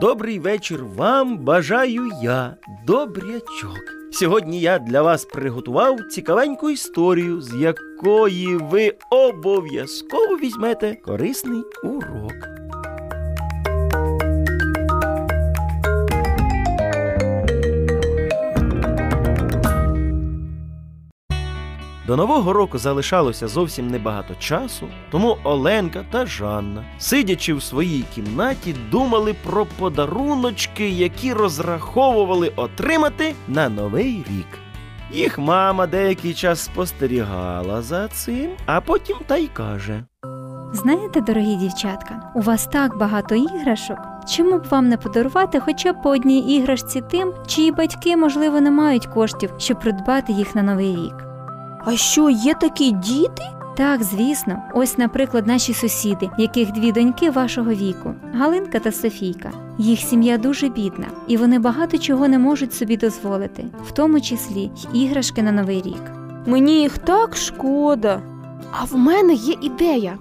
Добрий вечір вам бажаю я, добрячок. Сьогодні я для вас приготував цікавеньку історію, з якої ви обов'язково візьмете корисний урок. До нового року залишалося зовсім небагато часу, тому Оленка та Жанна, сидячи в своїй кімнаті, думали про подаруночки, які розраховували отримати на новий рік. Їх мама деякий час спостерігала за цим, а потім та й каже: Знаєте, дорогі дівчатка, у вас так багато іграшок. Чому б вам не подарувати хоча б по одній іграшці тим, чиї батьки, можливо, не мають коштів, щоб придбати їх на новий рік? А що, є такі діти? Так, звісно, ось, наприклад, наші сусіди, яких дві доньки вашого віку Галинка та Софійка. Їх сім'я дуже бідна, і вони багато чого не можуть собі дозволити, в тому числі й іграшки на новий рік. Мені їх так шкода. А в мене є ідея.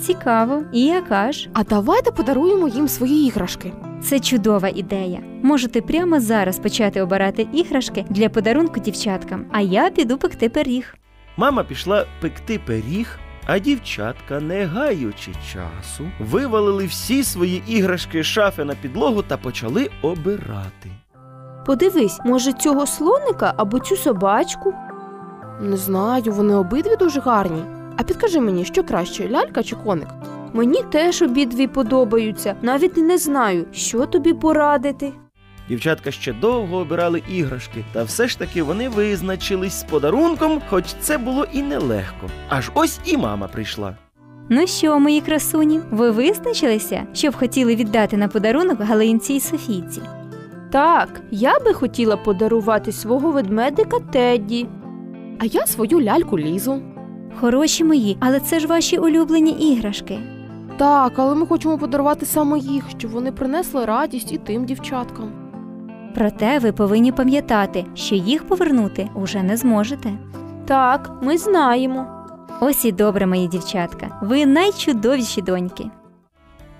Цікаво, і яка ж? А давайте подаруємо їм свої іграшки. Це чудова ідея. Можете прямо зараз почати обирати іграшки для подарунку дівчаткам, а я піду пекти пиріг. Мама пішла пекти пиріг, а дівчатка, не гаючи часу, вивалили всі свої іграшки шафи на підлогу та почали обирати. Подивись, може, цього слоника або цю собачку? Не знаю, вони обидві дуже гарні. А підкажи мені, що краще, лялька чи коник? Мені теж обидві подобаються, навіть не знаю, що тобі порадити. Дівчатка ще довго обирали іграшки, та все ж таки вони визначились з подарунком, хоч це було і нелегко. Аж ось і мама прийшла. Ну що, мої красуні, ви визначилися, що б хотіли віддати на подарунок Галинці і Софійці? Так, я би хотіла подарувати свого ведмедика Тедді, а я свою ляльку Лізу. Хороші мої, але це ж ваші улюблені іграшки. Так, але ми хочемо подарувати саме їх, щоб вони принесли радість і тим дівчаткам. Проте ви повинні пам'ятати, що їх повернути уже не зможете. Так, ми знаємо. Ось і добре, мої дівчатка. Ви найчудовіші доньки.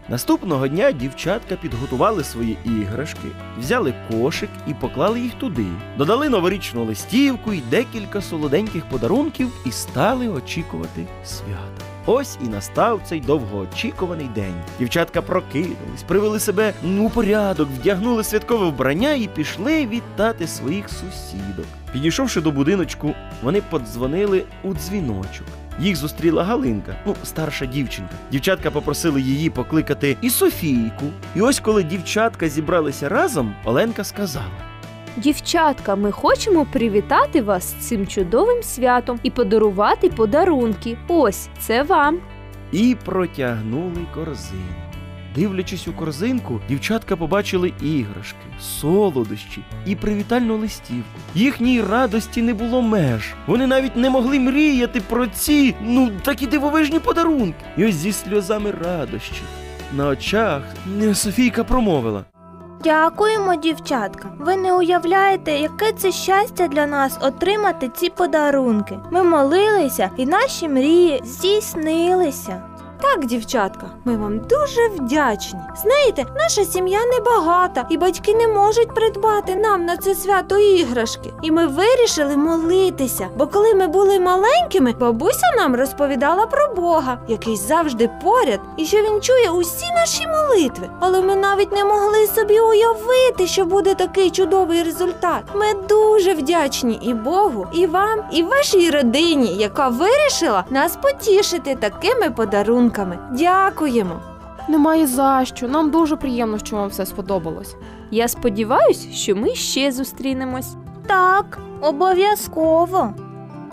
Наступного дня дівчатка підготували свої іграшки, взяли кошик і поклали їх туди, додали новорічну листівку і декілька солоденьких подарунків і стали очікувати свята. Ось і настав цей довгоочікуваний день. Дівчатка прокинулись, привели себе у порядок, вдягнули святкове вбрання і пішли вітати своїх сусідок. Підійшовши до будиночку, вони подзвонили у дзвіночок. Їх зустріла Галинка, ну, старша дівчинка. Дівчатка попросили її покликати і Софійку. І ось коли дівчатка зібралися разом, Оленка сказала: Дівчатка, ми хочемо привітати вас з цим чудовим святом і подарувати подарунки. Ось це вам. і протягнули корзину. Дивлячись у корзинку, дівчатка побачили іграшки, солодощі і привітальну листівку. Їхній радості не було меж. Вони навіть не могли мріяти про ці, ну, такі дивовижні подарунки. І ось зі сльозами радощів. На очах Софійка промовила. Дякуємо, дівчатка. Ви не уявляєте, яке це щастя для нас отримати ці подарунки. Ми молилися, і наші мрії здійснилися. Так, дівчатка, ми вам дуже вдячні. Знаєте, наша сім'я небагата, і батьки не можуть придбати нам на це свято іграшки. І ми вирішили молитися. Бо коли ми були маленькими, бабуся нам розповідала про Бога, який завжди поряд, і що він чує усі наші молитви. Але ми навіть не могли собі уявити, що буде такий чудовий результат. Ми дуже вдячні і Богу, і вам, і вашій родині, яка вирішила нас потішити такими подарунками. Дякуємо! Немає за що. Нам дуже приємно, що вам все сподобалось. Я сподіваюся, що ми ще зустрінемось. Так, обов'язково.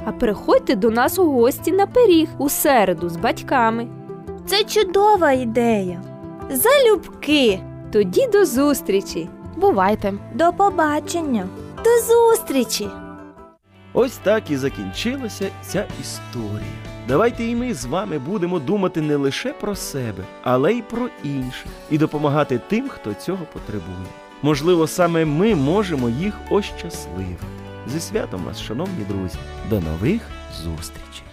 А приходьте до нас у гості на пиріг у середу з батьками. Це чудова ідея. Залюбки! Тоді до зустрічі. Бувайте! До побачення. До зустрічі! Ось так і закінчилася ця історія. Давайте і ми з вами будемо думати не лише про себе, але й про інших, і допомагати тим, хто цього потребує. Можливо, саме ми можемо їх ощасливити. Зі святом вас, шановні друзі, до нових зустрічей!